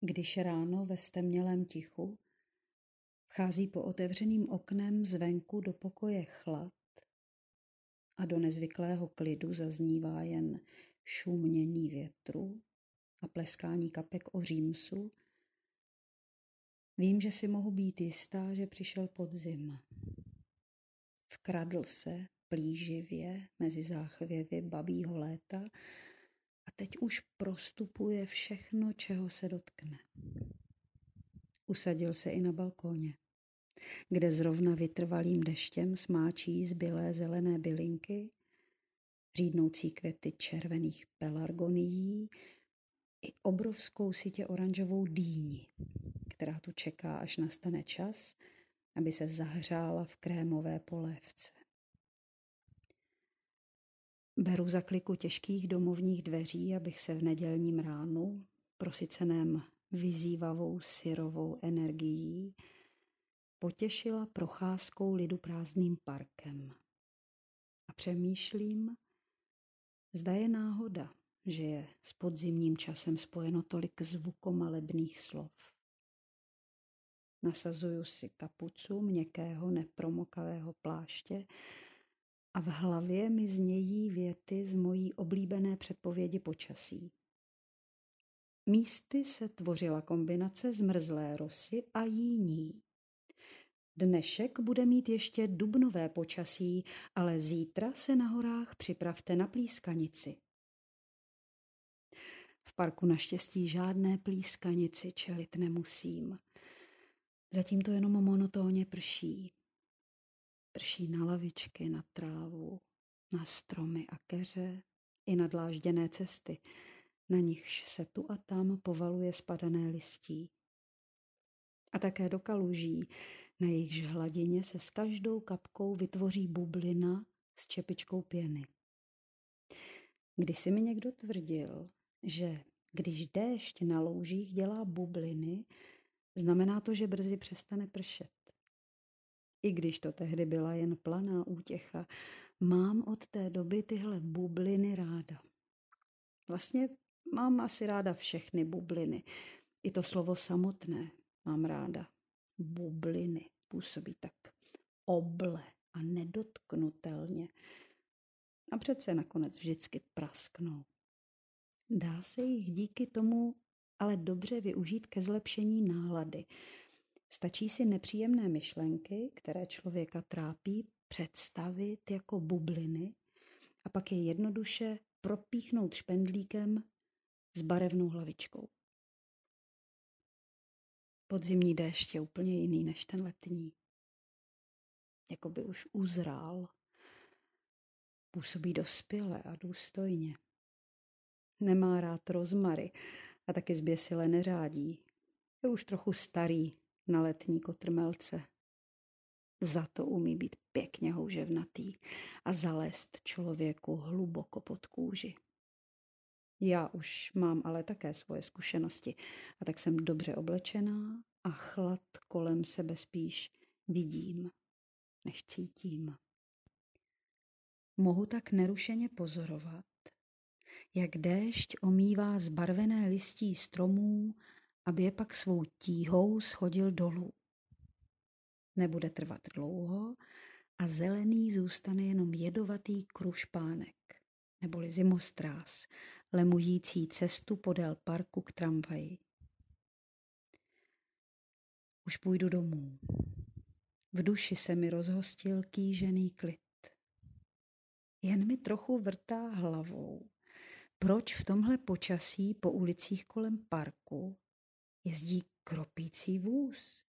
Když ráno ve stemnělém tichu vchází po otevřeným oknem zvenku do pokoje chlad a do nezvyklého klidu zaznívá jen šumění větru a pleskání kapek o římsu, vím, že si mohu být jistá, že přišel podzim. Vkradl se plíživě mezi záchvěvy babího léta teď už prostupuje všechno, čeho se dotkne. Usadil se i na balkóně, kde zrovna vytrvalým deštěm smáčí zbylé zelené bylinky, řídnoucí květy červených pelargonií i obrovskou sitě oranžovou dýni, která tu čeká, až nastane čas, aby se zahřála v krémové polévce. Beru za kliku těžkých domovních dveří, abych se v nedělním ránu, prosyceném vyzývavou syrovou energií, potěšila procházkou lidu prázdným parkem. A přemýšlím, zda je náhoda, že je s podzimním časem spojeno tolik zvukomalebných slov. Nasazuju si kapucu měkkého nepromokavého pláště a v hlavě mi znějí věty z mojí oblíbené předpovědi počasí. Místy se tvořila kombinace zmrzlé rosy a jíní. Dnešek bude mít ještě dubnové počasí, ale zítra se na horách připravte na plískanici. V parku naštěstí žádné plískanici čelit nemusím. Zatím to jenom monotónně prší. Prší na lavičky, na trávu, na stromy a keře i na dlážděné cesty, na nichž se tu a tam povaluje spadané listí. A také do kaluží, na jejichž hladině se s každou kapkou vytvoří bublina s čepičkou pěny. Když si mi někdo tvrdil, že když déšť na loužích dělá bubliny, znamená to, že brzy přestane pršet. I když to tehdy byla jen planá útěcha, mám od té doby tyhle bubliny ráda. Vlastně mám asi ráda všechny bubliny. I to slovo samotné mám ráda. Bubliny působí tak oble a nedotknutelně. A přece nakonec vždycky prasknou. Dá se jich díky tomu ale dobře využít ke zlepšení nálady. Stačí si nepříjemné myšlenky, které člověka trápí, představit jako bubliny a pak je jednoduše propíchnout špendlíkem s barevnou hlavičkou. Podzimní déšť je úplně jiný než ten letní. Jakoby už uzrál. Působí dospěle a důstojně. Nemá rád rozmary a taky zběsile neřádí. Je už trochu starý na letní kotrmelce. Za to umí být pěkně houževnatý a zalézt člověku hluboko pod kůži. Já už mám ale také svoje zkušenosti a tak jsem dobře oblečená a chlad kolem sebe spíš vidím, než cítím. Mohu tak nerušeně pozorovat, jak déšť omývá zbarvené listí stromů, aby je pak svou tíhou schodil dolů. Nebude trvat dlouho a zelený zůstane jenom jedovatý krušpánek, neboli zimostrás, lemující cestu podél parku k tramvaji. Už půjdu domů. V duši se mi rozhostil kýžený klid. Jen mi trochu vrtá hlavou, proč v tomhle počasí po ulicích kolem parku jezdí kropící vůz.